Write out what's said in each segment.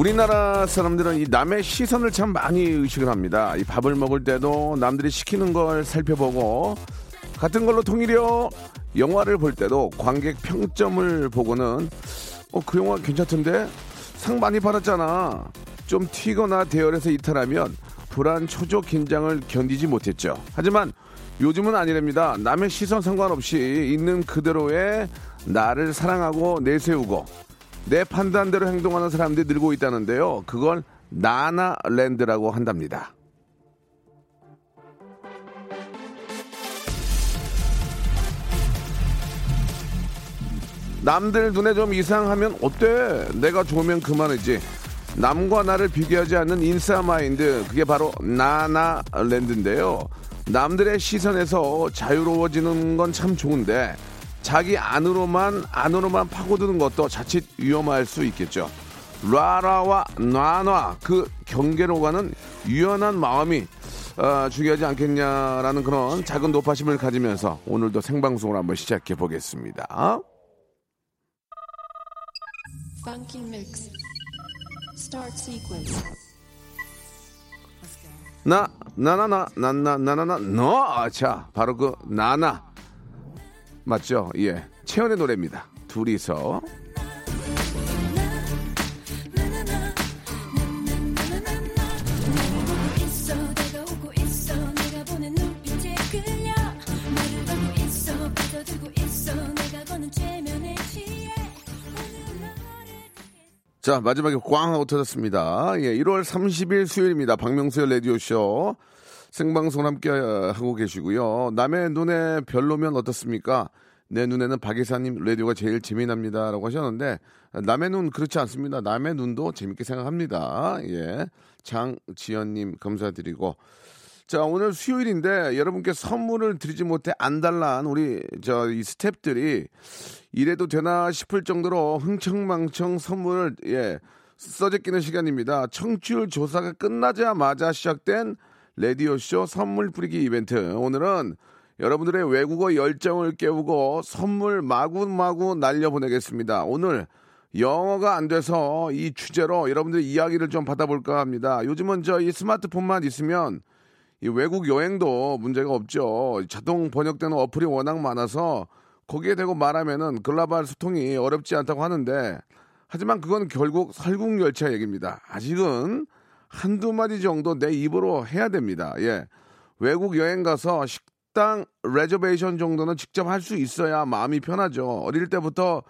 우리나라 사람들은 이 남의 시선을 참 많이 의식을 합니다 이 밥을 먹을 때도 남들이 시키는 걸 살펴보고 같은 걸로 통일이요 영화를 볼 때도 관객 평점을 보고는 어 그 영화 괜찮던데 상 많이 받았잖아. 좀 튀거나 대열에서 이탈하면 불안, 초조, 긴장을 견디지 못했죠. 하지만 요즘은 아니랍니다. 남의 시선 상관없이 있는 그대로의 나를 사랑하고 내세우고 내 판단대로 행동하는 사람들이 늘고 있다는데요. 그걸 나나랜드라고 한답니다. 남들 눈에 좀 이상하면 어때? 내가 좋으면 그만이지. 남과 나를 비교하지 않는 인싸 마인드 그게 바로 나나랜드인데요. 남들의 시선에서 자유로워지는 건 참 좋은데 자기 안으로만 안으로만 파고드는 것도 자칫 위험할 수 있겠죠. 라라와 나나 그 경계로 가는 유연한 마음이 어, 중요하지 않겠냐라는 그런 작은 높아심을 가지면서 오늘도 생방송을 한번 시작해 보겠습니다. 나, 나나나, 나나, 나나나, 너! 자, 바로 그, 나나. 맞죠? 예. 채연의 노래입니다. 둘이서. 자, 마지막에 꽝 하고 터졌습니다. 예, 1월 30일 수요일입니다. 박명수의 라디오쇼. 생방송 함께 어, 하고 계시고요. 남의 눈에 별로면 어떻습니까? 내 눈에는 박예사님 라디오가 제일 재미납니다. 라고 하셨는데, 남의 눈 그렇지 않습니다. 남의 눈도 재밌게 생각합니다. 예. 장지연님 감사드리고. 자, 오늘 수요일인데 여러분께 선물을 드리지 못해 안달난 우리 저 이 스탭들이 이래도 되나 싶을 정도로 흥청망청 선물을 예, 써제끼는 시간입니다. 청취율 조사가 끝나자마자 시작된 라디오쇼 선물 뿌리기 이벤트. 오늘은 여러분들의 외국어 열정을 깨우고 선물 마구마구 날려보내겠습니다. 오늘 영어가 안 돼서 이 주제로 여러분들 이야기를 좀 받아볼까 합니다. 요즘은 저 이 스마트폰만 있으면 이 외국 여행도 문제가 없죠. 자동 번역되는 어플이 워낙 많아서 거기에 대고 말하면은 글로벌 소통이 어렵지 않다고 하는데 하지만 그건 결국 설국열차 얘기입니다. 아직은 한두 마디 정도 내 입으로 해야 됩니다. 예. 외국 여행 가서 식당 reservation 정도는 직접 할 수 있어야 마음이 편하죠. 어릴 때부터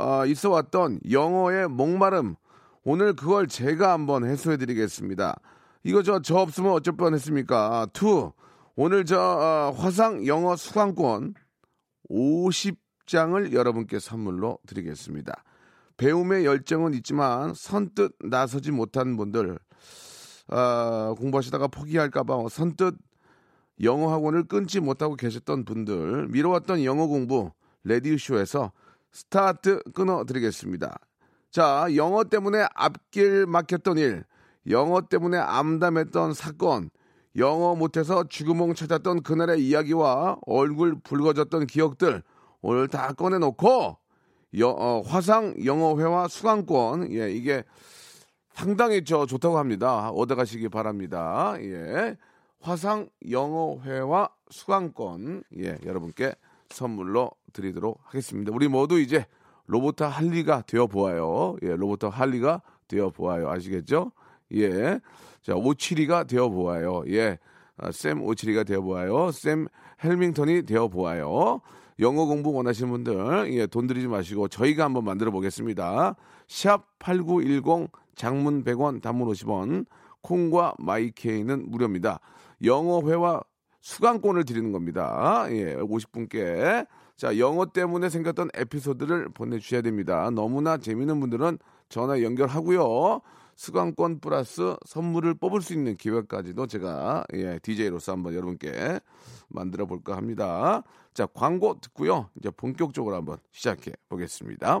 어, 있어 왔던 영어의 목마름 오늘 그걸 제가 한번 해소해 드리겠습니다. 이거 저, 저 없으면 어쩔 뻔 했습니까? 투. 오늘 저, 어, 화상 영어 수강권 50장을 여러분께 선물로 드리겠습니다. 배움의 열정은 있지만 선뜻 나서지 못한 분들, 어, 공부하시다가 포기할까봐 선뜻 영어 학원을 끊지 못하고 계셨던 분들, 미뤄왔던 영어 공부, 레디쇼에서 스타트 끊어드리겠습니다. 자, 영어 때문에 앞길 막혔던 일, 영어 때문에 암담했던 사건, 영어 못해서 쥐구멍 찾았던 그날의 이야기와 얼굴 붉어졌던 기억들 오늘 다 꺼내놓고 여- 어, 화상 영어회화 수강권 예 이게 상당히 저 좋다고 합니다. 얻어가시기 바랍니다. 예 화상 영어회화 수강권 예 여러분께 선물로 드리도록 하겠습니다. 우리 모두 이제 로봇 할리가 되어 보아요. 예 로봇 할리가 되어 보아요. 아시겠죠? 예. 자, 오칠이가 되어 보아요. 예. 아, 샘 오칠이가 되어 보아요. 샘 헬밍턴이 되어 보아요. 영어 공부 원하시는 분들, 예, 돈 들이지 마시고 저희가 한번 만들어 보겠습니다. 샵 8910 장문 100원, 단문 50원, 콩과 마이케이는 무료입니다. 영어 회화 수강권을 드리는 겁니다. 예, 50분께. 자, 영어 때문에 생겼던 에피소드를 보내주셔야 됩니다. 너무나 재밌는 분들은 전화 연결하고요. 수강권 플러스 선물을 뽑을 수 있는 기회까지도 제가 예, DJ로서 한번 여러분께 만들어 볼까 합니다. 자, 광고 듣고요. 이제 본격적으로 한번 시작해 보겠습니다.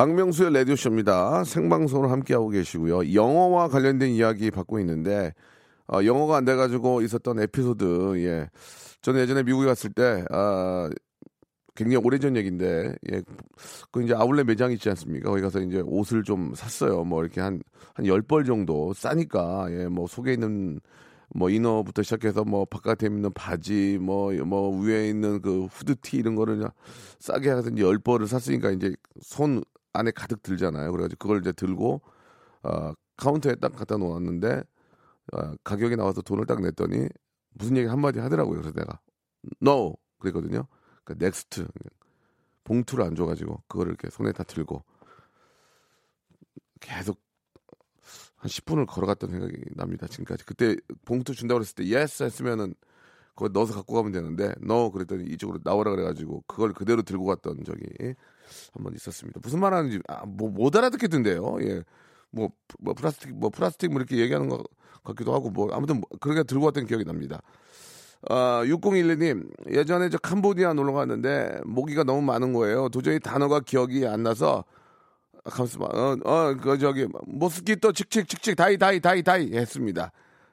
박명수의 라디오쇼입니다. 생방송으로 함께하고 계시고요. 영어와 관련된 이야기 받고 있는데, 어, 영어가 안 돼가지고 있었던 에피소드, 예. 저는 예전에 미국에 갔을 때, 아, 굉장히 오래전 얘기인데, 예. 그 이제 아울렛 매장 있지 않습니까? 거기 가서 이제 옷을 좀 샀어요. 뭐 이렇게 한, 한 열 벌 정도 싸니까, 예. 뭐 속에 있는 뭐 이너부터 시작해서 뭐 바깥에 있는 바지 뭐 뭐 위에 있는 그 후드티 이런 거를 싸게 해서 이제 열 벌을 샀으니까 이제 손 안에 가득 들잖아요. 그래가지고 그걸 이제 들고 어, 카운터에 딱 갖다 놓았는데 어, 가격이 나와서 돈을 딱 냈더니 무슨 얘기 한마디 하더라고요. 그래서 내가 no 그랬거든요. 그 next 봉투를 안 줘가지고 그거를 이렇게 손에 다 들고 계속 한 10분을 걸어갔던 생각이 납니다. 지금까지. 그때 봉투 준다고 그랬을 때 yes 했으면은 그거 넣어서 갖고 가면 되는데 no 그랬더니 이쪽으로 나오라 그래가지고 그걸 그대로 들고 갔던 적이 한번 있었습니다. 무슨 말 하는지 아, 뭐, 못 알아듣겠던데요. 예. 뭐, 뭐 plastic 뭐 plastic 뭐 이렇게 얘기하는 것 같기도 하고 뭐 아무튼 뭐 그렇게 들고 왔던 기억이 납니다. 아, 6012님, 예전에 저 캄보디아 놀러 갔는데 모기가 너무 많은 거예요. 도저히 단어가 기억이 안 나서 가만있어 봐. 어, 어, 그, 저기, mosquito 칙칙, 칙칙, die, die, die, die 했습니다.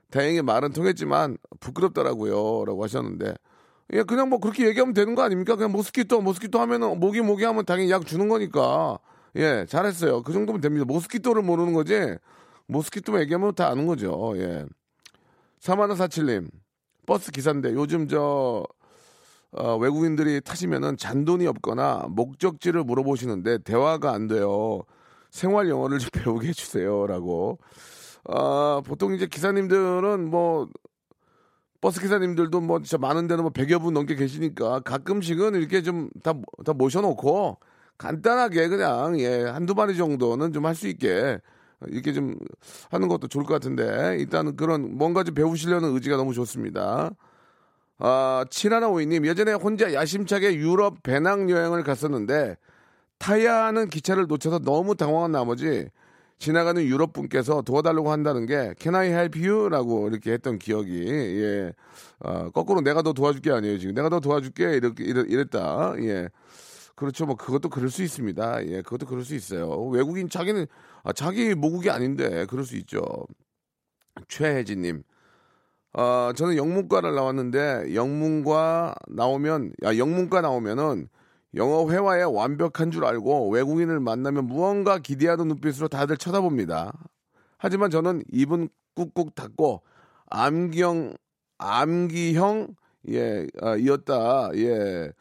다행히 말은 통했지만 부끄럽더라고요. 라고 하셨는데. 예, 그냥 뭐 그렇게 얘기하면 되는 거 아닙니까? 그냥 모스키토, 모스키토 하면은 모기, 모기 하면 당연히 약 주는 거니까. 예, 잘했어요. 그 정도면 됩니다. 모스키토를 모르는 거지. 모스키토만 얘기하면 다 아는 거죠. 예. 3147님, 버스 기사인데 요즘 저, 어, 외국인들이 타시면은 잔돈이 없거나 목적지를 물어보시는데 대화가 안 돼요. 생활 영어를 좀 배우게 해주세요 라고. 아 보통 이제 기사님들은 뭐 버스 기사님들도 뭐 진짜 많은 데는 뭐 100여 분 넘게 계시니까 가끔씩은 이렇게 좀 다 다 모셔놓고 간단하게 그냥 예 한두 마리 정도는 좀 할 수 있게 이렇게 좀 하는 것도 좋을 것 같은데 일단은 그런 뭔가 좀 배우시려는 의지가 너무 좋습니다. 아, 칠하나오이님 예전에 혼자 야심차게 유럽 배낭 여행을 갔었는데 타야 하는 기차를 놓쳐서 너무 당황한 나머지 지나가는 유럽 분께서 도와달라고 한다는 게 Can I help you?라고 이렇게 했던 기억이 예. 어, 거꾸로 내가 더 도와줄게 아니에요 지금. 내가 더 도와줄게 이렇게 이랬, 이랬다. 예. 그렇죠. 뭐 그것도 그럴 수 있습니다. 예 그것도 그럴 수 있어요. 외국인 자기는 아, 자기 모국이 아닌데 그럴 수 있죠. 최혜진님. 어, 저는 영문과를 나왔는데 영문과 나오면 야 영문과 나오면은 영어 회화에 완벽한 줄 알고 외국인을 만나면 무언가 기대하는 눈빛으로 다들 쳐다봅니다. 하지만 저는 입은 꾹꾹 닫고 암기형 암기형 예 아, 이었다 예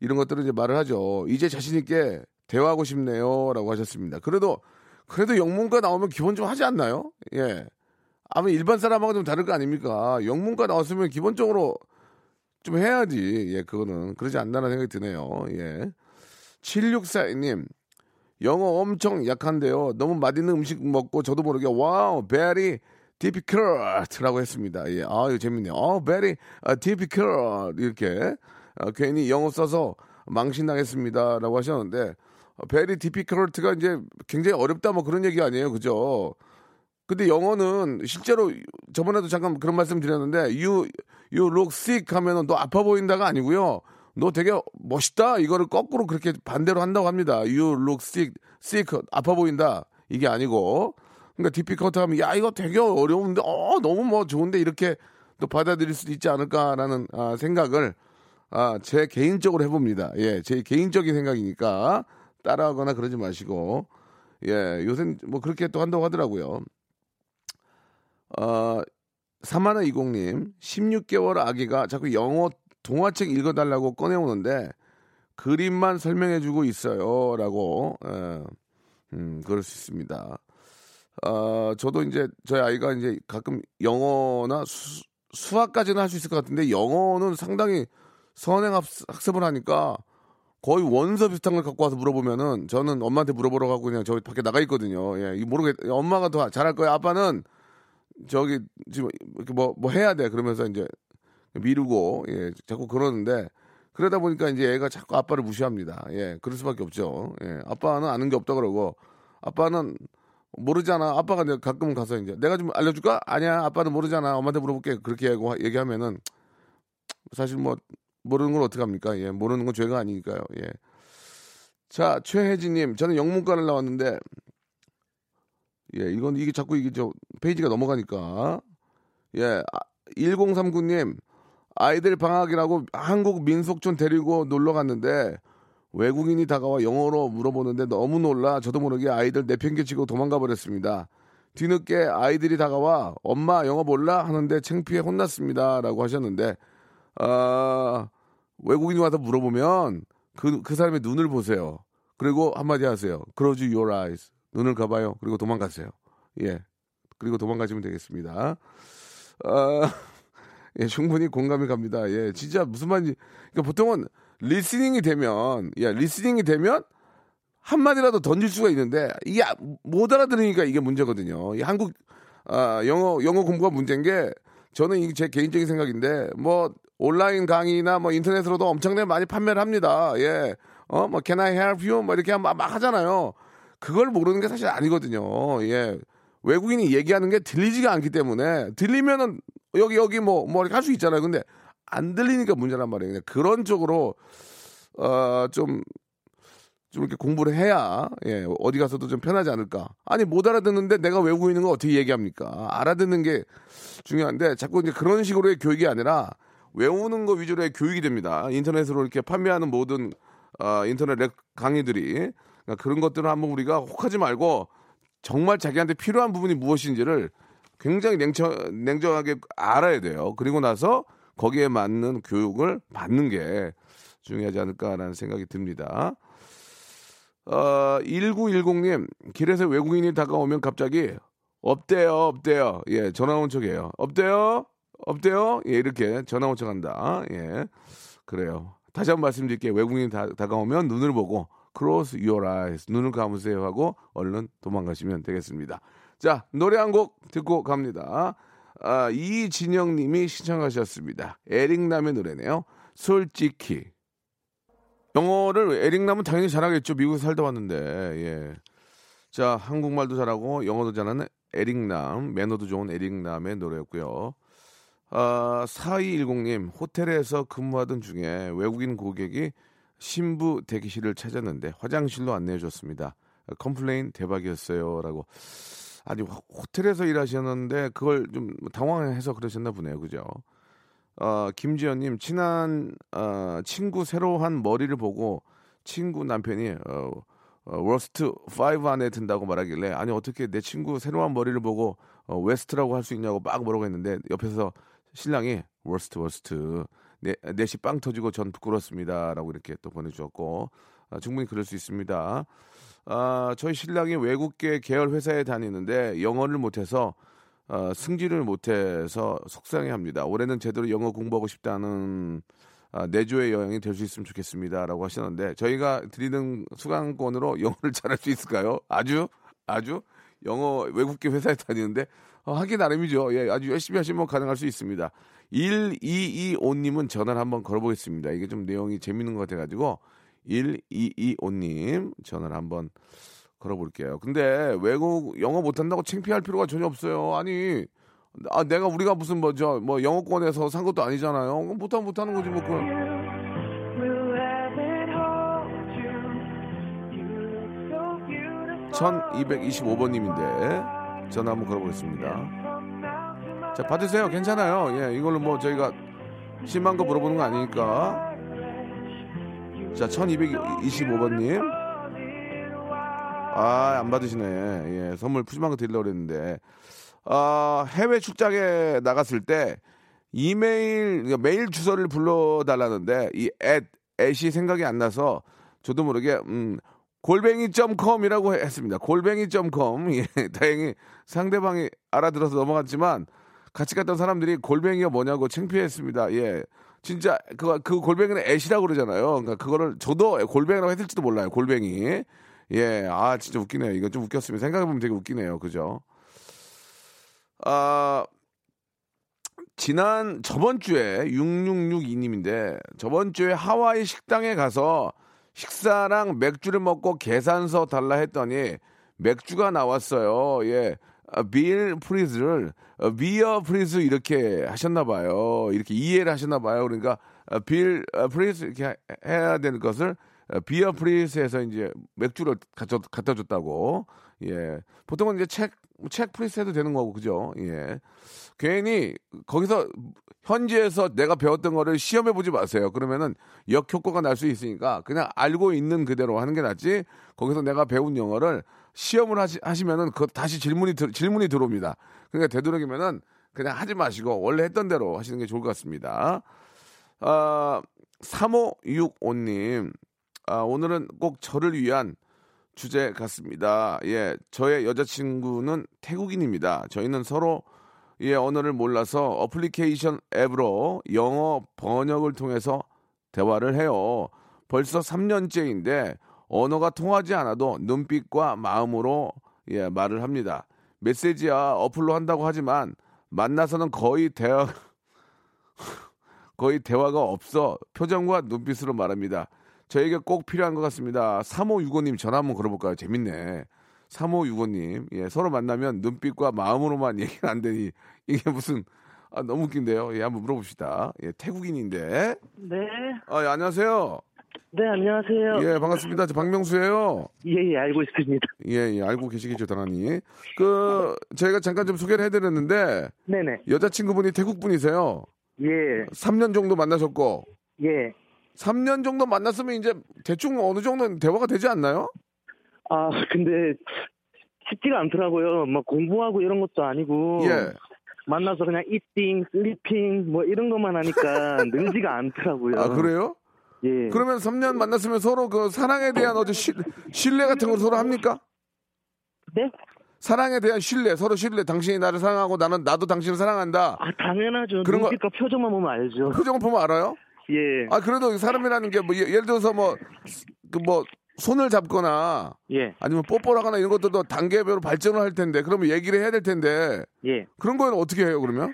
이런 것들을 이제 말을 하죠. 이제 자신 있게 대화하고 싶네요라고 하셨습니다. 그래도 그래도 영문과 나오면 기본 좀 하지 않나요? 예. 아마 일반 사람하고 좀 다를 거 아닙니까? 영문과 나왔으면 기본적으로 좀 해야지. 예, 그거는. 그러지 않나라는 생각이 드네요. 예. 7642님, 영어 엄청 약한데요. 너무 맛있는 음식 먹고 저도 모르게 와우, very difficult라고 했습니다. 예, 아, 이거 재밌네요. 어, very uh, difficult 이렇게 어, 괜히 영어 써서 망신당했습니다라고 하셨는데 어, very difficult가 이제 굉장히 어렵다 뭐 그런 얘기 아니에요, 그죠? 근데 영어는 실제로 저번에도 잠깐 그런 말씀 드렸는데 you you look sick 하면은 너 아파 보인다가 아니고요. 너 되게 멋있다 이거를 거꾸로 그렇게 반대로 한다고 합니다. you look sick sick 아파 보인다 이게 아니고 그러니까 디피커트 하면 야 이거 되게 어려운데 어 너무 뭐 좋은데 이렇게 또 받아들일 수도 있지 않을까라는 아, 생각을 아, 제 개인적으로 해봅니다. 예, 제 개인적인 생각이니까 따라하거나 그러지 마시고 예, 요새 뭐 그렇게 또 한다고 하더라고요. 어, 사마나 이공님, 16개월 아기가 자꾸 영어 동화책 읽어달라고 꺼내오는데 그림만 설명해주고 있어요. 라고, 예, 음, 그럴 수 있습니다. 어, 저도 이제 저희 아이가 이제 가끔 영어나 수, 수학까지는 할 수 있을 것 같은데 영어는 상당히 선행 학습- 학습을 하니까 거의 원서 비슷한 걸 갖고 와서 물어보면은 저는 엄마한테 물어보러 가고 그냥 저기 밖에 나가 있거든요. 예, 이 모르겠. 엄마가 더 잘할 거야. 아빠는 저기 지금 이렇게 뭐 뭐 해야 돼. 그러면서 이제 미루고 예, 자꾸 그러는데 그러다 보니까 이제 애가 자꾸 아빠를 무시합니다. 예, 그럴 수밖에 없죠. 예, 아빠는 아는 게 없다 그러고 아빠는 모르잖아. 아빠가 내가 가끔 가서 이제 내가 좀 알려줄까? 아니야. 아빠는 모르잖아. 엄마한테 물어볼게. 그렇게 하고 얘기하면은 사실 뭐 모르는 걸 어떻게 합니까? 예, 모르는 건 죄가 아니니까요. 예. 자, 최혜진님, 저는 영문과를 나왔는데, 예, 이건 이게 자꾸 이게 저 페이지가 넘어가니까, 예, 1039님, 아이들 방학이라고 한국 민속촌 데리고 놀러 갔는데, 외국인이 다가와 영어로 물어보는데 너무 놀라 저도 모르게 아이들 내팽개치고 도망가 버렸습니다. 뒤늦게 아이들이 다가와 엄마 영어 몰라 하는데 창피해 혼났습니다라고 하셨는데 아, 외국인이 와서 물어보면 그, 그 사람의 눈을 보세요. 그리고 한마디 하세요. Close your eyes. 눈을 가봐요. 그리고 도망가세요. 예. 그리고 도망가시면 되겠습니다. 아, 예, 충분히 공감이 갑니다. 예, 진짜 무슨 말인지. 그러니까 보통은 리스닝이 되면, 예, 리스닝이 되면 한마디라도 던질 수가 있는데 이게 아- 못 알아들으니까 이게 문제거든요. 이 한국 아, 영어 영어 공부가 문제인 게 저는 이게 제 개인적인 생각인데 뭐 온라인 강의나 뭐 인터넷으로도 엄청나게 많이 판매를 합니다. 예. 어, 뭐 can I help you? 뭐 이렇게 막, 막 하잖아요. 그걸 모르는 게 사실 아니거든요. 예. 외국인이 얘기하는 게 들리지가 않기 때문에 들리면은 여기 여기 뭐 뭐 이렇게 할 수 있잖아요. 근데 안 들리니까 문제란 말이에요. 그런 쪽으로 어좀 좀 이렇게 공부를 해야 예, 어디 가서도 좀 편하지 않을까. 아니 못 알아듣는데 내가 외국인인 거 어떻게 얘기합니까? 알아듣는 게 중요한데 자꾸 이제 그런 식으로의 교육이 아니라 외우는 거 위주로의 교육이 됩니다. 인터넷으로 이렇게 판매하는 모든 어, 인터넷 렉 강의들이 그러니까 그런 것들을 한번 우리가 혹하지 말고 정말 자기한테 필요한 부분이 무엇인지를 굉장히 냉정, 냉정하게 알아야 돼요. 그리고 나서 거기에 맞는 교육을 받는 게 중요하지 않을까라는 생각이 듭니다. 어, 1910님, 길에서 외국인이 다가오면 갑자기, 없대요, 없대요. 예, 전화 온 척이에요. 없대요? 없대요? 예, 이렇게 전화 온 척 한다. 예, 그래요. 다시 한번 말씀드릴게요. 외국인이 다, 다가오면 눈을 보고, close your eyes. 눈을 감으세요 하고, 얼른 도망가시면 되겠습니다. 자, 노래 한 곡 듣고 갑니다. 아, 이진영 님이 신청하셨습니다. 에릭남의 노래네요. 솔직히. 영어를 에릭남은 당연히 잘하겠죠. 미국에 살다 왔는데. 예. 자, 한국말도 잘하고 영어도 잘하는 에릭남, 매너도 좋은 에릭남의 노래였고요. 아, 4210님, 호텔에서 근무하던 중에 외국인 고객이 신부 대기실을 찾았는데 화장실로 안내해 줬습니다. complain 대박이었어요. 라고. 아니, 호- 호텔에서 일하셨는데 그걸 좀 당황해서 그러셨나 보네요. 그죠? 어, 김지연님 친한 어, 친구 새로 한 머리를 보고 친구 남편이 어, 어, worst 5 안에 든다고 말하길래 아니 어떻게 내 친구 새로 한 머리를 보고 어, west라고 할 수 있냐고 막 뭐라고 했는데 옆에서 신랑이 worst worst 내, 넷이 빵 터지고 전 부끄럽습니다 라고 이렇게 또 보내주셨고 아, 충분히 그럴 수 있습니다. 아, 저희 신랑이 외국계 계열 회사에 다니는데 영어를 못해서 어, 승진을 못해서 속상해 합니다. 올해는 제대로 영어 공부하고 싶다는 아, 내조의 여행이 될 수 있으면 좋겠습니다 라고 하셨는데 저희가 드리는 수강권으로 영어를 잘할 수 있을까요? 아주 아주 영어 외국계 회사에 다니는데 어, 하기 나름이죠. 예, 아주 열심히 하시면 가능할 수 있습니다. 1225님은 전화를 한번 걸어보겠습니다. 이게 좀 내용이 재밌는 것 같아가지고 1225님 전화를 한번 걸어볼게요. 근데 외국 영어 못한다고 창피할 필요가 전혀 없어요. 아니, 아 내가 우리가 무슨 뭐 저 뭐 영어권에서 산 것도 아니잖아요. 못하면 못하는 거지 뭐 그건. 1225번님인데 전화 한번 걸어보겠습니다. 자 받으세요. 괜찮아요. 예, 이걸로 뭐 저희가 심한 거 물어보는 거 아니니까. 자 1225번님. 아, 안 받으시네. 예, 선물 푸짐한 거 드리려고 그랬는데. 아, 해외 출장에 나갔을 때 이메일, 그러니까 메일 주소를 불러달라는데 이 앳, 앳이 생각이 안 나서 저도 모르게, 음, 골뱅이.com이라고 했습니다. 골뱅이.com. 예, 다행히 상대방이 알아들어서 넘어갔지만 같이 갔던 사람들이 골뱅이가 뭐냐고 창피했습니다. 예. 진짜 그, 그 골뱅이는 at이라고 그러잖아요. 그러니까 그거를 저도 골뱅이라고 했을지도 몰라요. 골뱅이. 예. 아, 진짜 웃기네요. 이거 좀 웃겼습니다. 생각해보면 되게 웃기네요. 그죠? 아, 지난 저번 주에 6662님인데 저번 주에 하와이 식당에 가서 식사랑 맥주를 먹고 계산서 달라 했더니 맥주가 나왔어요. 예. 아, bill please를 어, beer please 이렇게 하셨나 봐요. 이렇게 이해를 하셨나 봐요. 그러니까 어, bill 어, please 이렇게 하- 해야 되는 것을 어, beer please에서 이제 맥주를 갖다, 갖다 줬다고. 예. 보통은 이제 check, check please 해도 되는 거고, 그죠? 예. 괜히 거기서 현지에서 내가 배웠던 거를 시험해 보지 마세요. 그러면은 역효과가 날 수 있으니까 그냥 알고 있는 그대로 하는 게 낫지. 거기서 내가 배운 영어를 시험을 하시, 하시면은 그 다시 질문이 들, 질문이 들어옵니다. 그러니까 되도록이면은 그냥 하지 마시고 원래 했던 대로 하시는 게 좋을 것 같습니다. 아, 3565님. 아, 오늘은 꼭 저를 위한 주제 같습니다. 예, 저의 여자친구는 태국인입니다. 저희는 서로 의 언어를 몰라서 어플리케이션 앱으로 영어 번역을 통해서 대화를 해요. 벌써 3년째인데 언어가 통하지 않아도 눈빛과 마음으로 예, 말을 합니다. 메시지야 어플로 한다고 하지만 만나서는 거의 대화 거의 대화가 없어 표정과 눈빛으로 말합니다. 저에게 꼭 필요한 것 같습니다. 3565님 전화 한번 걸어볼까요? 재밌네. 3565님, 예, 서로 만나면 눈빛과 마음으로만 얘기가 안 되니 이게 무슨 아, 너무 웃긴데요. 예, 한번 물어봅시다. 예, 태국인인데. 네. 아, 예, 안녕하세요. 네, 안녕하세요. 예, 반갑습니다. 저 박명수예요. 예, 예, 알고 있습니다. 예, 예, 알고 계시겠죠, 당연히. 그 저희가 잠깐 좀 소개를 해드렸는데 네네. 여자친구분이 태국 분이세요. 예, 3년 정도 만나셨고 예. 3년 정도 만났으면 이제 대충 어느 정도는 대화가 되지 않나요? 아, 근데 쉽지가 않더라고요. 뭐 공부하고 이런 것도 아니고. 예. 만나서 그냥 eating, sleeping 뭐 이런 것만 하니까 늘지가 않더라고요. 아 그래요? 예. 그러면 3년 만났으면 서로 그 사랑에 대한 어떤 시, 신뢰 같은 걸 서로 합니까? 네? 사랑에 대한 신뢰, 서로 신뢰. 당신이 나를 사랑하고 나는 나도 당신을 사랑한다. 아, 당연하죠. 그런 거- 눈빛과 표정만 보면 알죠. 표정을 보면 알아요? 예. 아 그래도 사람이라는 게 뭐 예를 들어서 뭐그뭐 손을 잡거나 예. 아니면 뽀뽀를 하거나 이런 것들도 단계별로 발전을 할 텐데 그러면 얘기를 해야 될 텐데 예. 그런 거는 어떻게 해요 그러면?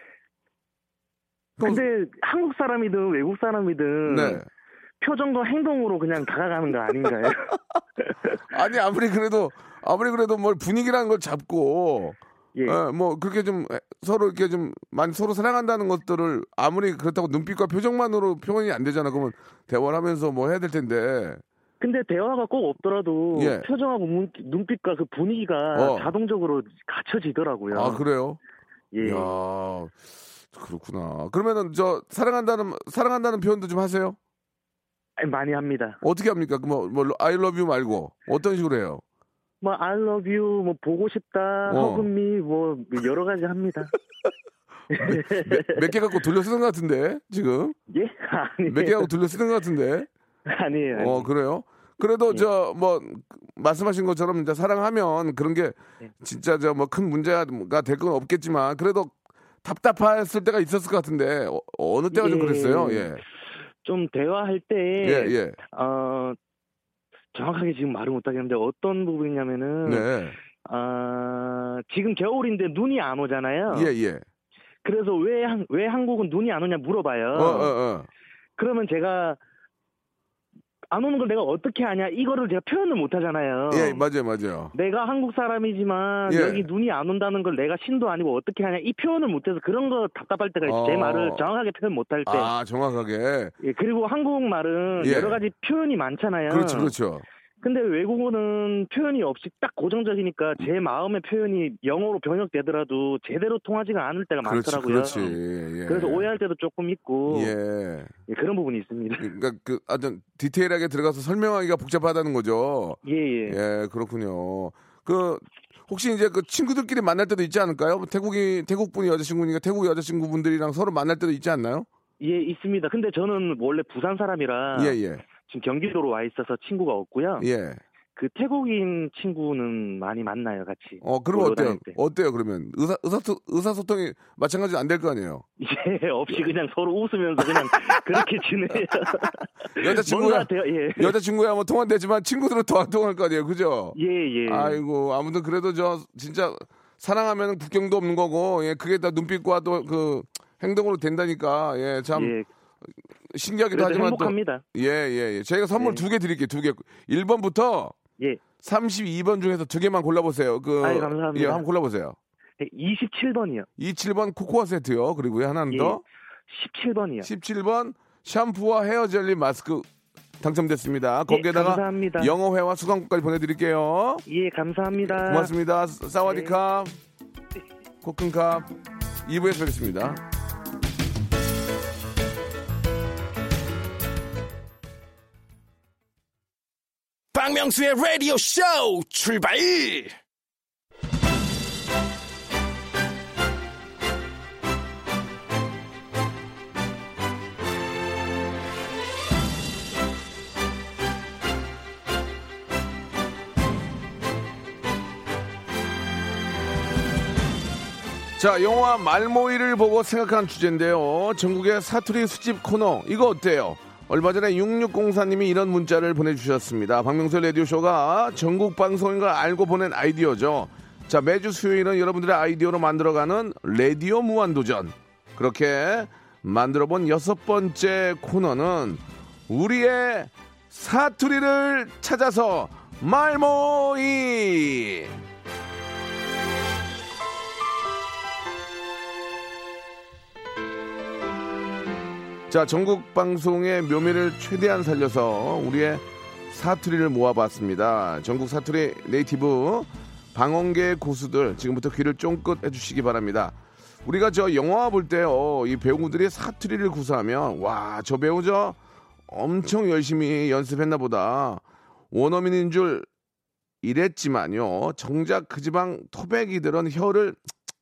근데 한국 사람이든 외국 사람이든 네. 표정과 행동으로 그냥 다가가는 거 아닌가요? 아니 아무리 그래도 아무리 그래도 뭘 분위기라는 걸 잡고 예. 어, 뭐 그렇게 좀 서로 이렇게 좀 많이 서로 사랑한다는 것들을 아무리 그렇다고 눈빛과 표정만으로 표현이 안 되잖아. 그러면 대화를 하면서 뭐 해야 될 텐데. 근데 대화가 꼭 없더라도 예. 표정하고 문- 눈빛과 그 분위기가 어. 자동적으로 갖춰지더라고요. 아 그래요? 예. 야 그렇구나. 그러면은 저 사랑한다는 사랑한다는 표현도 좀 하세요. 아니, 많이 합니다. 어떻게 합니까? 뭐, 뭐 I love you 말고 어떤 식으로 해요? 뭐 I love you, 뭐 보고 싶다, 어. 허금미 뭐 여러 가지 합니다. 몇개 갖고 돌려 쓰는 것 같은데 지금 예? 아니. 몇개 갖고 돌려 쓰는 것 같은데. 아니에요. 어 그래요? 그래도 저뭐 말씀하신 것처럼 이제 사랑하면 그런 게 네. 진짜 저 뭐 큰 문제가 될 건 없겠지만 그래도 답답했을 때가 있었을 것 같은데 어, 느 때가 좀 예. 그랬어요. 예. 좀 대화할 때 예, 예. 어 정확하게 지금 말을 못 하겠는데 어떤 부분이냐면은 네. 아 지금 겨울인데 눈이 안 오잖아요. 예, 예. 그래서 왜, 한, 왜 한국은 눈이 안 오냐 물어봐요. 어, 어, 어. 그러면 제가 안 오는 걸 내가 어떻게 하냐 이거를 제가 표현을 못 하잖아요. 예, 맞아요, 맞아요. 내가 한국 사람이지만 예. 여기 눈이 안 온다는 걸 내가 신도 아니고 어떻게 하냐 이 표현을 못해서 그런 거 답답할 때가 있어요. 제 어. 말을 정확하게 표현 못 할 때. 아, 정확하게. 예, 그리고 한국 말은 예. 여러 가지 표현이 많잖아요. 그렇죠, 그렇죠. 근데 외국어는 표현이 없이 딱 고정적이니까 제 마음의 표현이 영어로 번역되더라도 제대로 통하지가 않을 때가 그렇지, 많더라고요. 그렇지. 예. 그래서 오해할 때도 조금 있고 예. 예, 그런 부분이 있습니다. 그러니까 그 아주 디테일하게 들어가서 설명하기가 복잡하다는 거죠. 예, 예. 예, 그렇군요. 그 혹시 이제 그 친구들끼리 만날 때도 있지 않을까요? 뭐 태국이 태국 분이 여자친구니까 태국 여자친구분들이랑 서로 만날 때도 있지 않나요? 예, 있습니다. 근데 저는 원래 부산 사람이라 예, 예, 지금 경기도로 와 있어서 친구가 없고요. 예. 그 태국인 친구는 많이 만나요, 같이. 어, 그럼 어때요? 어때요, 그러면? 의사, 의사, 의사소통이 마찬가지 안 될 거 아니에요? 예, 없이 그냥 서로 웃으면서 그냥 그렇게 지내요. 여자친구야, 예. 여자친구야 뭐 통화되지만 친구들은 더 안 통할 거 아니에요, 그죠? 예, 예. 아이고, 아무튼 그래도 저, 진짜, 사랑하면 국경도 없는 거고, 예, 그게 다 눈빛과 또 그, 행동으로 된다니까, 예, 참, 예, 신기하기도 하지만 행복합니다. 또, 예, 예, 예. 저희가 선물 네. 두개 드릴게요, 두 개. 1번부터 예. 32번 중에서 두 개만 골라 보세요. 그, 아이, 감사합니다. 예, 한번 골라 보세요. 네, 27번이요. 27번 코코아 세트요. 그리고요, 하나는 예. 더. 17번이요. 17번 샴푸와 헤어 젤리 마스크 당첨됐습니다. 거기에다가 예, 감사합니다. 영어회화 수강권까지 보내드릴게요. 예, 감사합니다. 고맙습니다. 사와디캅, 코큰캅. 2부에서 뵙겠습니다. 박명수의 라디오 쇼 출발! 자, 영화 말모이를 보고 생각한 주제인데요. 전국의 사투리 수집 코너. 이거 어때요? 얼마 전에 6604님이 이런 문자를 보내주셨습니다. 박명수 라디오쇼가 전국 방송인 걸 알고 보낸 아이디어죠. 자, 매주 수요일은 여러분들의 아이디어로 만들어가는 라디오 무한도전. 그렇게 만들어 본 여섯 번째 코너는 우리의 사투리를 찾아서 말모이! 자, 전국 방송의 묘미를 최대한 살려서 우리의 사투리를 모아봤습니다. 전국 사투리 네이티브 방언계 고수들 지금부터 귀를 쫑긋 해주시기 바랍니다. 우리가 저 영화 볼 때요, 이 배우들이 사투리를 구사하면 와, 저 배우 저 엄청 열심히 연습했나 보다. 원어민인 줄 이랬지만요. 정작 그 지방 토백이들은 혀를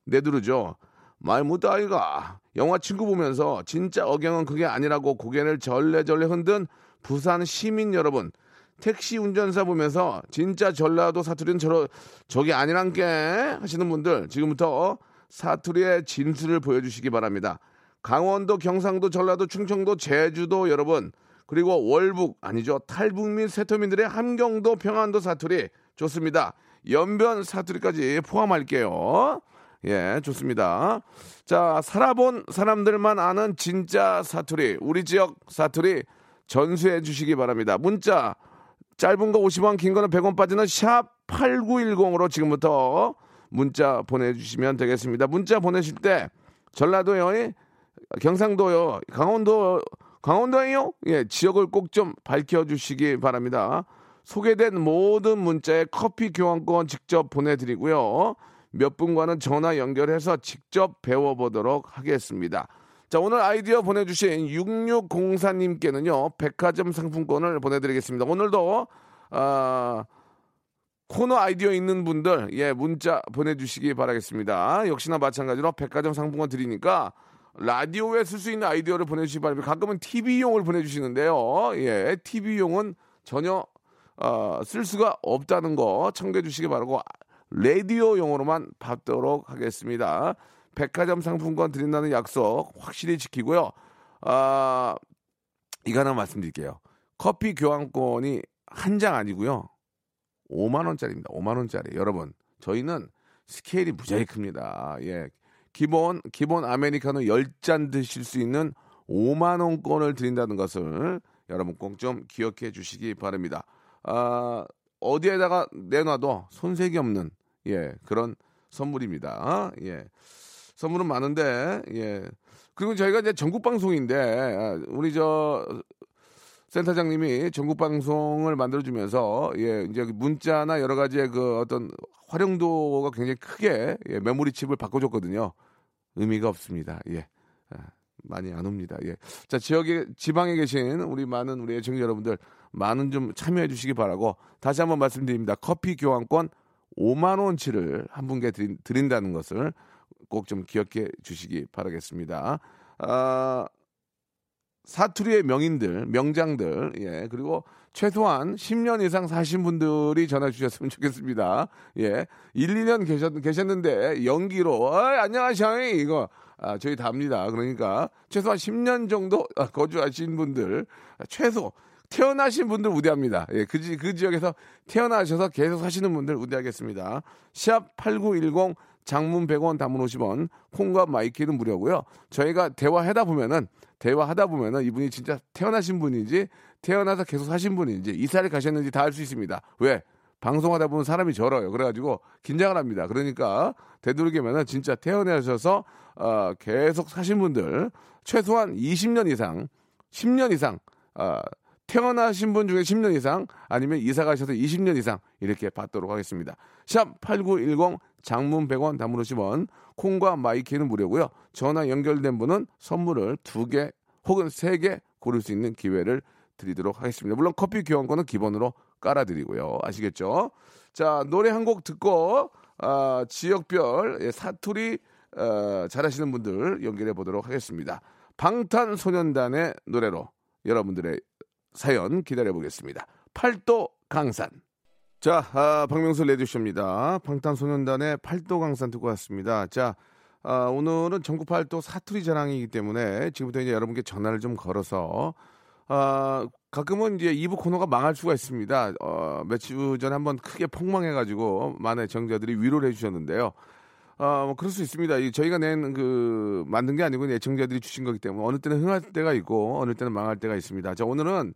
내두르죠. 말 못다 아이가. 영화 친구 보면서 진짜 억양은 그게 아니라고 고개를 절레절레 흔든 부산 시민 여러분. 택시 운전사 보면서 진짜 전라도 사투리는 저러, 저게 아니란 게 하시는 분들 지금부터 사투리의 진수를 보여주시기 바랍니다. 강원도, 경상도, 전라도, 충청도, 제주도 여러분 그리고 월북 아니죠 탈북 민 세터민들의 함경도, 평안도 사투리 좋습니다. 연변 사투리까지 포함할게요. 예, 좋습니다. 자, 살아본 사람들만 아는 진짜 사투리, 우리 지역 사투리 전수해 주시기 바랍니다. 문자, 짧은 거 50원, 긴 거는 100원 빠지는 샵 8910으로 지금부터 문자 보내주시면 되겠습니다. 문자 보내실 때 전라도요, 예, 경상도요, 강원도, 강원도에요? 예, 지역을 꼭 좀 밝혀주시기 바랍니다. 소개된 모든 문자에 커피 교환권 직접 보내드리고요. 몇 분과는 전화 연결해서 직접 배워보도록 하겠습니다. 자, 오늘 아이디어 보내주신 6604님께는요, 백화점 상품권을 보내드리겠습니다. 오늘도, 아, 코너 아이디어 있는 분들, 예, 문자 보내주시기 바라겠습니다. 역시나 마찬가지로 백화점 상품권 드리니까 라디오에 쓸 수 있는 아이디어를 보내주시기 바랍니다. 가끔은 TV용을 보내주시는데요. 예, TV용은 전혀, 어, 쓸 수가 없다는 거 참고해 주시기 바라고 라디오용으로만 받도록 하겠습니다. 백화점 상품권 드린다는 약속 확실히 지키고요. 아, 이거 하나 말씀드릴게요. 커피 교환권이 한 장 아니고요. 5만 원짜리입니다. 5만 원짜리. 여러분, 저희는 스케일이 무지하게 큽니다. 예. 기본 기본 아메리카노 10잔 드실 수 있는 5만 원권을 드린다는 것을 여러분 꼭 좀 기억해 주시기 바랍니다. 아, 어디에다가 내놔도 손색이 없는 예, 그런 선물입니다. 예. 선물은 많은데 예. 그리고 저희가 이제 전국 방송인데 아, 우리 저 센터장님이 전국 방송을 만들어 주면서 예, 이제 문자나 여러 가지의 그 어떤 활용도가 굉장히 크게 예, 메모리 칩을 바꿔 줬거든요. 의미가 없습니다. 예. 아, 많이 안 옵니다. 예. 자, 지역에 지방에 계신 우리 많은 우리 애청 여러분들 많은 좀 참여해 주시기 바라고 다시 한번 말씀드립니다. 커피 교환권 5만 원치를 한 분께 드린, 드린다는 것을 꼭 좀 기억해 주시기 바라겠습니다. 아, 사투리의 명인들, 명장들, 예, 그리고 최소한 10년 이상 사신 분들이 전화 주셨으면 좋겠습니다. 예, 1, 2년 계셨, 계셨는데 연기로, 어, 안녕하세요. 이거, 아, 저희 답니다. 그러니까 최소한 10년 정도 아, 거주하신 분들, 아, 최소, 태어나신 분들 우대합니다. 예, 그, 지, 그 지역에서 태어나셔서 계속 사시는 분들 우대하겠습니다. 샵8910 장문 100원 단문 50원 콩과 마이K는 무료고요. 저희가 대화하다 보면은 대화하다 보면은 이분이 진짜 태어나신 분인지 태어나서 계속 사신 분인지 이사를 가셨는지 다 알 수 있습니다. 왜? 방송하다 보면 사람이 절어요. 그래가지고 긴장을 합니다. 그러니까 되도록이면은 진짜 태어나셔서 어, 계속 사신 분들 최소한 20년 이상, 10년 이상 어, 태어나신 분 중에 10년 이상 아니면 이사 가셔서 20년 이상 이렇게 받도록 하겠습니다. 샵 8910 장문 100원 단문 50원 콩과 마이K는 무료고요. 전화 연결된 분은 선물을 2개 혹은 3개 고를 수 있는 기회를 드리도록 하겠습니다. 물론 커피 교환권은 기본으로 깔아드리고요. 아시겠죠? 자 노래 한 곡 듣고 아, 지역별 예, 사투리 어, 잘하시는 분들 연결해 보도록 하겠습니다. 방탄소년단의 노래로 여러분들의 사연 기다려 보겠습니다. 팔도 강산. 자, 아, 박명수 레디쇼입니다. 방탄소년단의 팔도 강산 듣고 왔습니다. 자, 아, 오늘은 전국 팔도 사투리 자랑이기 때문에 지금부터 이제 여러분께 전화를 좀 걸어서 아, 가끔은 이제 2부 코너가 망할 수가 있습니다. 어, 며칠 전에 한번 크게 폭망해가지고 많은 정자들이 위로를 해주셨는데요. 아, 뭐 그럴 수 있습니다. 이 저희가 낸 그 만든 게 아니고 애청자들이 주신 거기 때문에 어느 때는 흥할 때가 있고 어느 때는 망할 때가 있습니다. 자, 오늘은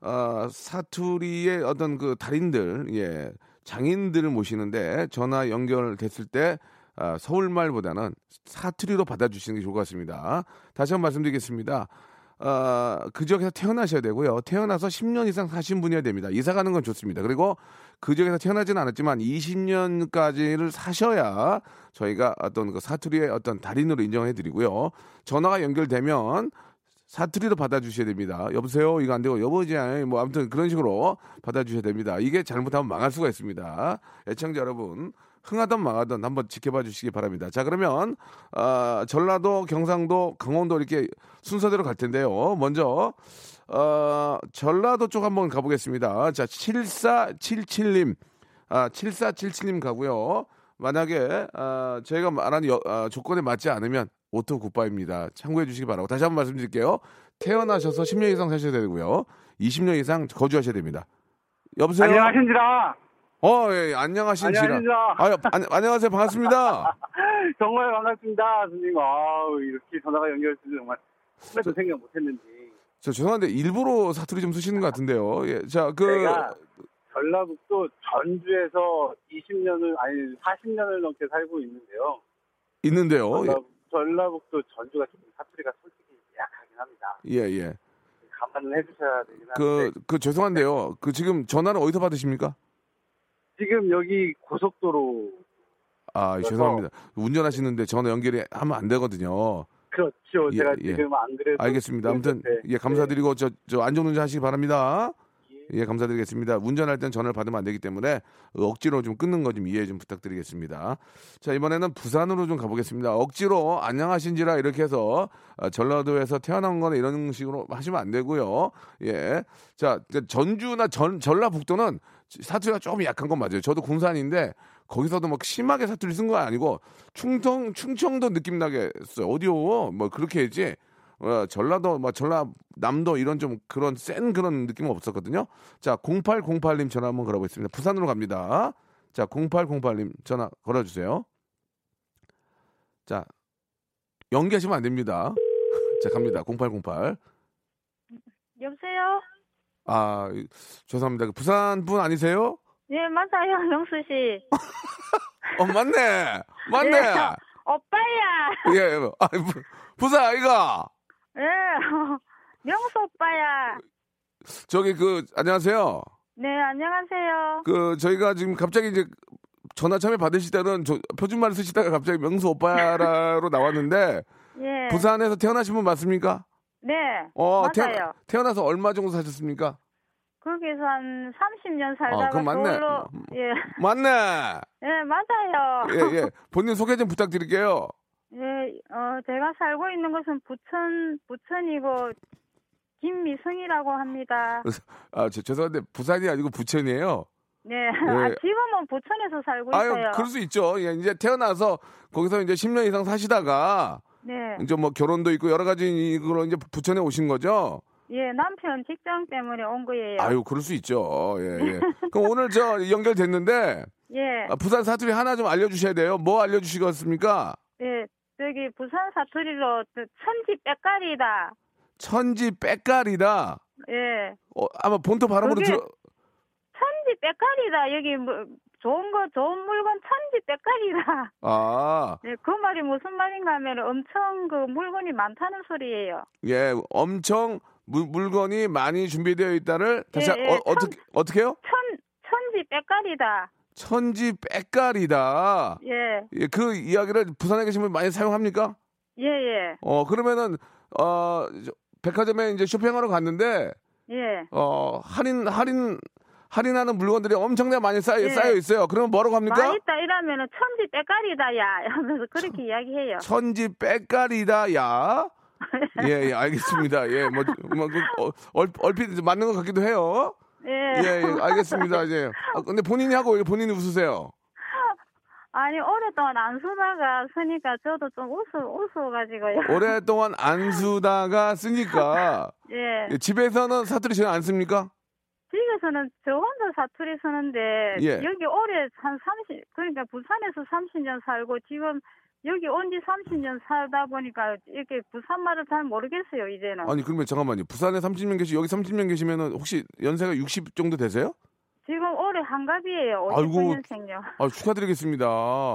어, 사투리의 어떤 그 달인들, 예, 장인들을 모시는데 전화 연결됐을 때 아, 서울말보다는 사투리로 받아주시는 게 좋을 것 같습니다. 다시 한번 말씀드리겠습니다. 어, 그 지역에서 태어나셔야 되고요. 태어나서 10년 이상 사신 분이어야 됩니다. 이사 가는 건 좋습니다. 그리고 그 지역에서 태어나지는 않았지만 20년까지를 사셔야 저희가 어떤 그 사투리의 어떤 달인으로 인정해 드리고요. 전화가 연결되면 사투리로 받아주셔야 됩니다. 여보세요? 이거 안 되고, 여보지, 뭐, 아무튼 그런 식으로 받아주셔야 됩니다. 이게 잘못하면 망할 수가 있습니다. 애청자 여러분, 흥하던 망하던 한번 지켜봐 주시기 바랍니다. 자, 그러면, 아, 전라도, 경상도, 강원도 이렇게 순서대로 갈 텐데요. 먼저, 어, 전라도 쪽 한번 가보겠습니다. 자, 7477님, 아, 7477님 가고요. 만약에, 아, 저희가 말한 여, 아, 조건에 맞지 않으면, auto goodbye입니다. 참고해 주시기 바라고. 다시 한번 말씀드릴게요. 태어나셔서 10년 이상 사셔야 되고요. 20년 이상 거주하셔야 됩니다. 여보세요? 안녕하신지라. 어, 예, 안녕하신지라. 안녕하신지라. 아유, 안, 안녕하세요. 반갑습니다. 정말 반갑습니다, 선생님. 아우, 이렇게 전화가 연결돼서 정말 꿈에도 생각 못했는지. 저 죄송한데 일부러 사투리 좀 쓰시는 것 같은데요. 예, 자, 그 제가 전라북도 전주에서 20년을, 아니, 40년을 넘게 살고 있는데요. 있는데요. 전라북, 전라북도 전주가 조금 사투리가 솔직히 약하긴 합니다. 예, 예. 감안을 해주셔야 되긴 그, 하는데. 그 죄송한데요. 그 지금 전화를 어디서 받으십니까? 지금 여기 고속도로, 아, 죄송합니다. 운전하시는데 전화 연결이 하면 안 되거든요. 그렇죠. 예, 제가 예. 지금 안 그래도. 알겠습니다. 아무튼 네, 예, 감사드리고 저, 저 안전운전 하시기 바랍니다. 예, 감사드리겠습니다. 운전할 땐 전화를 받으면 안 되기 때문에 억지로 좀 끊는 거 좀 이해 좀 부탁드리겠습니다. 자, 이번에는 부산으로 좀 가보겠습니다. 억지로 안녕하신지라 이렇게 해서 아, 전라도에서 태어난 거나 이런 식으로 하시면 안 되고요. 예. 자, 전주나 전, 전라북도는 사투리가 조금 약한 건 맞아요. 저도 군산인데 거기서도 막 심하게 사투리 쓴건 아니고 충청, 충청도 느낌 나게 써요. 어디요? 뭐 그렇게 했지. 어, 전라도, 뭐 전라남도 이런 좀 그런 센 그런 느낌은 없었거든요. 자, 0808님 전화 한번 걸어보겠습니다. 부산으로 갑니다. 자, 0808님 전화 걸어주세요. 자, 연기하시면 안 됩니다. 자, 갑니다. 0808. 여보세요? 아, 이- 죄송합니다. 그 부산 분 아니세요? 예, 맞아요, 명수 씨. 어, 맞네. 맞네. 예, 오빠야. 예, 예. 아, 부- 부산 아이가. 예, 명수 오빠야. 저기 그 안녕하세요. 네, 안녕하세요. 그 저희가 지금 갑자기 이제 전화 처음에 받으실 때는 저 표준말 쓰시다가 갑자기 명수 오빠라로 나왔는데 예. 부산에서 태어나신 분 맞습니까? 네, 어, 맞아요. 태어, 태어나서 얼마 정도 사셨습니까? 거기서 한 30년 살다가 아, 맞네. 서울로 예, 맞네. 예, 맞아요. 예, 예. 본인 소개 좀 부탁드릴게요. 예, 어, 제가 살고 있는 곳은 부천, 부천이고 김미승이라고 합니다. 아, 저, 죄송한데 부산이 아니고 부천이에요. 네. 아, 예. 지금은 부천에서 살고 아유, 있어요. 그럴 수 있죠. 예, 이제 태어나서 거기서 이제 10년 이상 사시다가 네. 이제 뭐 결혼도 있고 여러 가지 이걸로 이제 부천에 오신 거죠. 예, 남편 직장 때문에 온 거예요. 아유, 그럴 수 있죠. 예, 예. 그럼 오늘 저 연결됐는데 예. 아, 부산 사투리 하나 좀 알려주셔야 돼요. 뭐 알려주시겠습니까? 예. 저기 부산 사투리로 저 천지 빽깔이다. 천지 빽깔이다. 예. 어, 아마 본토 발음으로 들어. 천지 빽깔이다. 여기 뭐 좋은 거 좋은 물건 천지 빽깔이다. 아, 예, 그 말이 무슨 말인가 하면 엄청 그 물건이 많다는 소리예요. 예, 엄청 물, 물건이 많이 준비되어 있다를 다시 예, 한- 예, 어, 어떻게 어떻게요? 천 천지 빽깔이다. 천지 빽깔이다. 예. 예, 그 이야기를 부산에 계신 분 많이 사용합니까? 예, 예. 어, 그러면은 어, 저, 백화점에 이제 쇼핑하러 갔는데 예. 어, 할인 할인 할인하는 물건들이 엄청나게 많이 쌓여, 예. 쌓여 있어요. 그러면 뭐라고 합니까? 많이 있다 이러면은 천지 빽깔이다 야 하면서 그렇게 이야기해요. 천지 빽깔이다, 야. 예, 예, 알겠습니다. 예, 뭐, 뭐, 그, 어, 얼, 얼핏 맞는 것 같기도 해요. 예. 예, 예, 알겠습니다. 이제. 아, 근데 본인이 하고 왜 본인이 웃으세요? 아니 오랫동안 안 쓰다가 쓰니까 저도 좀 웃어 웃어가지고요. 오랫동안 안 쓰다가 쓰니까. 예. 예, 집에서는 사투리 잘안 씁니까? 집에서는 저 혼자 사투리 쓰는데 예. 여기 올해 한 30, 그러니까 부산에서 30년 살고 지금 여기 온 지 30년 살다 보니까 이렇게 부산 말을 잘 모르겠어요 이제는. 아니, 그러면 잠깐만요. 부산에 30년 계시, 여기 30년 계시면은 혹시 연세가 60 정도 되세요? 지금 올해 한갑이에요. 아이고. 59년생요. 아, 축하드리겠습니다.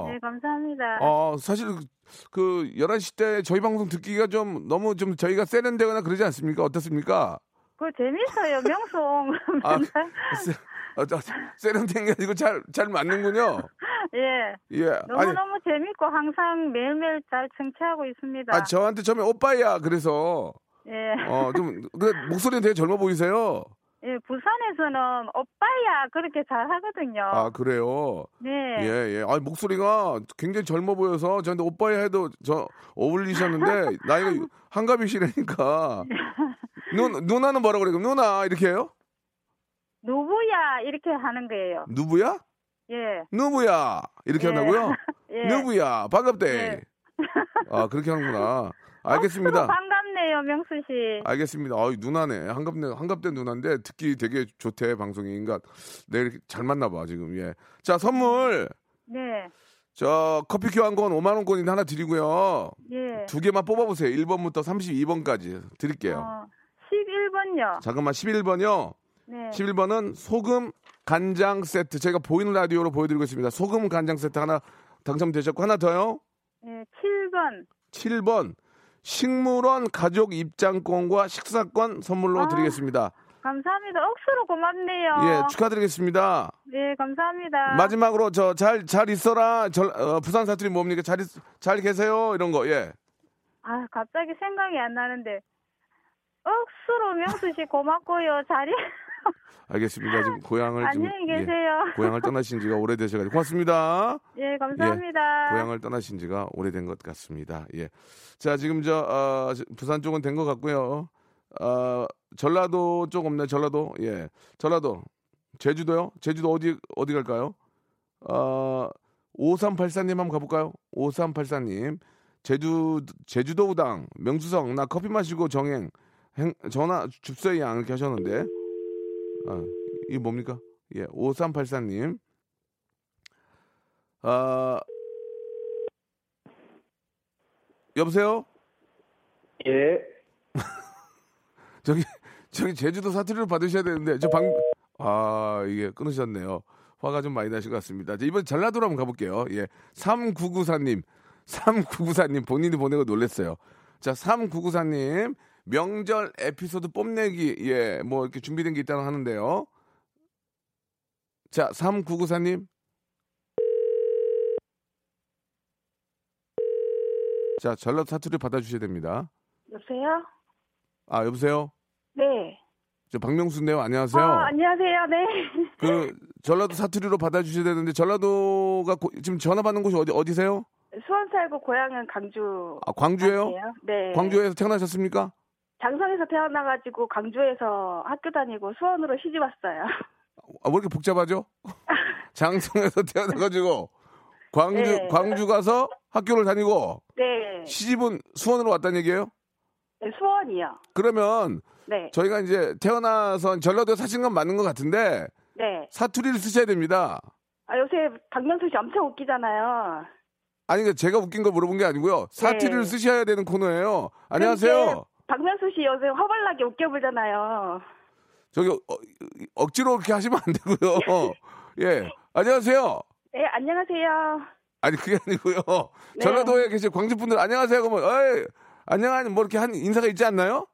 네 감사합니다. 아, 사실 그- 그 11시 때 저희 방송 듣기가 좀 너무 좀 저희가 세련되거나 그러지 않습니까? 어떻습니까? 그거 재밌어요 명송. 아, 세, 아, 저, 세련된 게 아니고 잘, 잘 맞는군요. 예. 예. 아니, 너무너무 재밌고 항상 매일매일 잘 청취하고 있습니다. 아, 저한테 처음에 오빠야. 그래서, 예. 어, 좀, 근데 목소리는 되게 젊어 보이세요. 예, 부산에서는 오빠야 그렇게 잘 하거든요. 아, 그래요? 네. 예, 예. 아, 목소리가 굉장히 젊어 보여서 저한테 오빠야 해도 저 어울리셨는데, 나이가 한갑이시라니까. 누, 누나는 뭐라 그래요? 누나, 이렇게 해요? 누구야 이렇게 하는 거예요. 누구야? 예. 누구야? 이렇게 예. 한다고요? 예. 누구야? 반갑대. 예. 아, 그렇게 하는구나. 알겠습니다. 반갑네요, 명수 씨. 알겠습니다. 어이, 누나네. 한갑대, 한갑대 누나인데 듣기 되게 좋대, 방송이. 그러니까 내일 잘 맞나 봐, 지금. 예. 자, 선물. 네. 저 커피 교환권 5만 원권인데 하나 드리고요. 예. 두 개만 뽑아 보세요. 1번부터 32번까지 드릴게요. 어, 11번요. 잠깐만 11번이요. 네. 11번은 소금 간장 세트. 제가 보이는 라디오로 보여드리고 있습니다. 소금 간장 세트 하나 당첨되셨고 하나 더요. 네, 7번. 7번 식물원 가족 입장권과 식사권 선물로 아. 드리겠습니다. 감사합니다. 억수로 고맙네요. 예, 축하드리겠습니다. 네, 감사합니다. 마지막으로 저 잘 잘 있어라. 절, 어, 부산 사투리 뭡니까? 잘, 있- 잘 계세요. 이런 거. 예. 아, 갑자기 생각이 안 나는데. 억수로 명수 씨 고맙고요. 자리. 알겠습니다. 지금 고향을 좀 안녕히 계세요. 예, 고향을 떠나신 지가 오래되셔가지고 고맙습니다. 예, 감사합니다. 고향을 떠나신 지가 오래된 것 같습니다. 예. 자, 지금 저 어, 부산 쪽은 된 것 같고요. 어, 전라도 쪽 없네. 전라도. 예. 전라도. 제주도요? 제주도 어디 어디 갈까요? 어, 5384님 한번 가볼까요? 5384님. 제주 제주도 우당 명수성 나 커피 마시고 정행 행, 전화 양 이렇게 하셨는데 아, 이게 뭡니까? 예, 5384님. 아, 여보세요? 예. 저기, 저기 제주도 사투리를 받으셔야 되는데, 저 방, 아, 이게 끊으셨네요. 화가 좀 많이 나실 것 같습니다. 자, 이번 전라도로 한번 가볼게요. 예. 3994님. 3994님 본인이 보내고 놀랬어요. 자, 3994님. 명절 에피소드 뽐내기. 예, 뭐 이렇게 준비된 게 있다고 하는데요. 자, 3994님. 자, 전라도 사투리 받아주셔야 됩니다. 여보세요? 아, 여보세요? 네. 저 박명수인데요. 안녕하세요. 아, 안녕하세요. 네. 그 전라도 사투리로 받아주셔야 되는데 전라도가 고- 지금 전화 받는 곳이 어디 어디세요? 수원 살고 고향은 강주. 아 광주예요? 아니에요? 네. 광주에서 태어나셨습니까? 장성에서 태어나가지고 광주에서 학교 다니고 수원으로 시집 왔어요. 아, 왜 이렇게 복잡하죠? 장성에서 태어나가지고 광주 네. 광주 가서 학교를 다니고 네, 시집은 수원으로 왔다는 얘기예요? 네, 수원이요. 그러면 네, 저희가 이제 태어나서 전라도에 사신 건 맞는 것 같은데 네. 사투리를 쓰셔야 됩니다. 아, 요새 박명수 씨 엄청 웃기잖아요. 아니 그 제가 웃긴 걸 물어본 게 아니고요. 사투리를 네. 쓰셔야 되는 코너예요. 안녕하세요. 박명수 씨 요새 허벌나게 웃겨보잖아요. 저기 어, 억지로 그렇게 하시면 안 되고요. 예. 안녕하세요. 네, 안녕하세요. 아니 그게 아니고요. 네. 전라도에 계신 광주 분들 안녕하세요. 그러면 어이 안녕하니 뭐 이렇게 한 인사가 있지 않나요?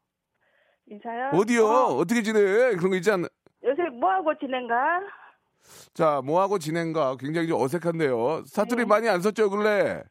인사요? 어디요? 어, 어. 떻게 지내? 그런 거 있지 않나? 요새 뭐 하고 지낸가? 자, 뭐 하고 지낸가? 굉장히 좀 어색한데요. 사투리 네. 많이 안 썼죠, 근래?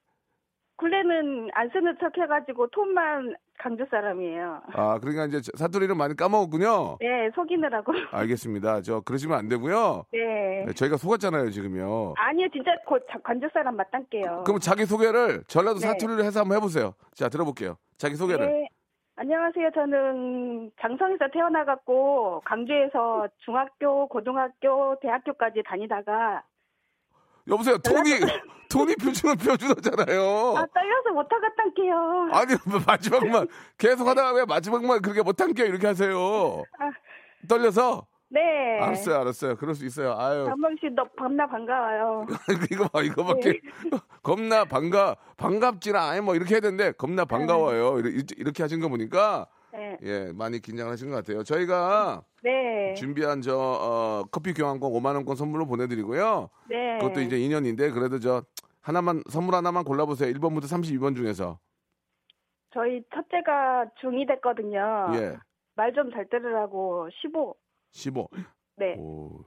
굴레는 안 쓰는 척 해가지고 톤만 강주 사람이에요. 아, 그러니까 이제 사투리를 많이 까먹었군요. 네, 속이느라고. 알겠습니다. 저 그러시면 안 되고요. 네. 네, 저희가 속았잖아요, 지금요. 아니요, 진짜 곧 자- 관주 사람 맞단게요. 그럼 자기 소개를 전라도 네. 사투리로 해서 한번 해보세요. 자, 들어볼게요. 자기 소개를. 네. 안녕하세요. 저는 장성에서 태어나갖고 광주에서 중학교, 고등학교, 대학교까지 다니다가 여보세요, 톤이 톤이 표준어 표준어잖아요. 아 떨려서 못 하겠단게요. 아니 뭐 마지막만 계속 하다가 왜 마지막만 그렇게 못 한 게 이렇게 하세요. 아. 떨려서 네. 알았어요, 알았어요. 그럴 수 있어요. 아유, 장범 씨너 겁나 반가워요. 이거 봐, 이거밖에 네. 겁나 반가 반갑지라 아니 뭐 이렇게 해야 되는데 겁나 반가워요. 이렇게, 이렇게 하신 거 보니까 네. 예 많이 긴장하신 것 같아요. 저희가 네. 준비한 저 어, 커피 교환권 5만 원권 선물로 보내드리고요. 네. 그것도 이제 인연인데 그래도 저 하나만 선물 하나만 골라보세요. 1번부터 32번 중에서 저희 첫째가 중2 됐거든요. 예 말 좀 잘 들으라고 15. 15. 네. 오.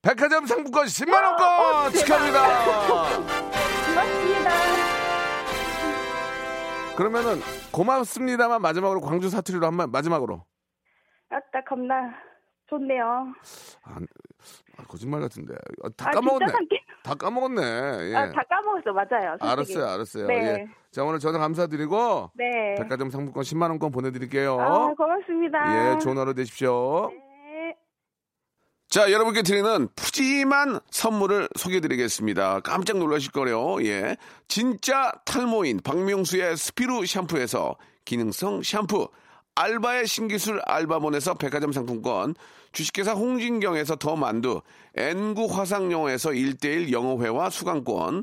백화점 상품권 10만 원권 어, 축하합니다. 고맙습니다. 그러면은 고맙습니다만 마지막으로 광주 사투리로 한 번 마지막으로. 아따 겁나 좋네요. 아, 아, 거짓말 같은데. 아, 다 아, 까먹었네. 다 까먹었네. 예. 아, 다 까먹었어. 맞아요. 솔직히. 알았어요, 알았어요. 네. 예. 자 오늘 전화 감사드리고 네. 백화점 상품권 10만 원권 보내 드릴게요. 아, 고맙습니다. 예, 좋은 하루 되십시오. 네. 자, 여러분께 드리는 푸짐한 선물을 소개해드리겠습니다. 깜짝 놀라실 거래요. 예. 진짜 탈모인 박명수의 스피루 샴푸에서 기능성 샴푸. 알바의 신기술 알바몬에서 백화점 상품권. 주식회사 홍진경에서 더 만두. 엔구 화상영어에서 1대1 영어회화 수강권.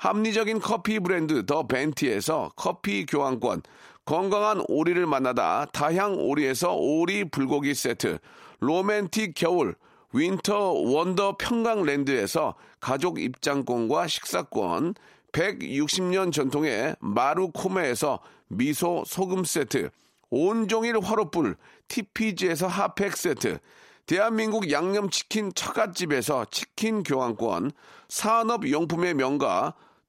합리적인 커피 브랜드 더 벤티에서 커피 교환권, 건강한 오리를 만나다 다향 오리에서 오리 불고기 세트, 로맨틱 겨울 윈터 원더 평강랜드에서 가족 입장권과 식사권, 160년 전통의 마루코메에서 미소 소금 세트, 온종일 화로불 TPG에서 핫팩 세트, 대한민국 양념치킨 처갓집에서 치킨 교환권, 산업용품의 명가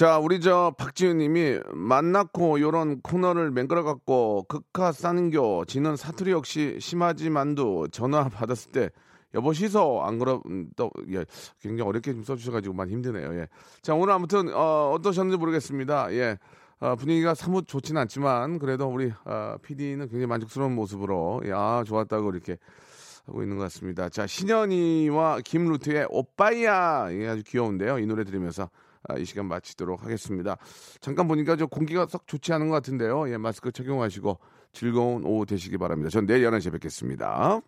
자, 우리 저 박지윤 님이 만났고 요런 코너를 맹글어 갖고 극하 싸는겨 지는 사투리 역시 심하지 만두 전화 받았을 때 여보 시소 안 그럼 음, 또 예, 굉장히 어렵게 좀 써주셔가지고 많이 힘드네요. 예. 자 오늘 아무튼 어, 어떠셨는지 모르겠습니다. 예. 어, 분위기가 사뭇 좋지는 않지만 그래도 우리 어, PD는 굉장히 만족스러운 모습으로 예, 아 좋았다고 이렇게 하고 있는 것 같습니다. 자 신현이와 김루트의 오빠야 예, 아주 귀여운데요. 이 노래 들으면서 아, 이 시간 마치도록 하겠습니다. 잠깐 보니까 저 공기가 썩 좋지 않은 것 같은데요. 예, 마스크 착용하시고 즐거운 오후 되시기 바랍니다. 전 내일 11시에 뵙겠습니다.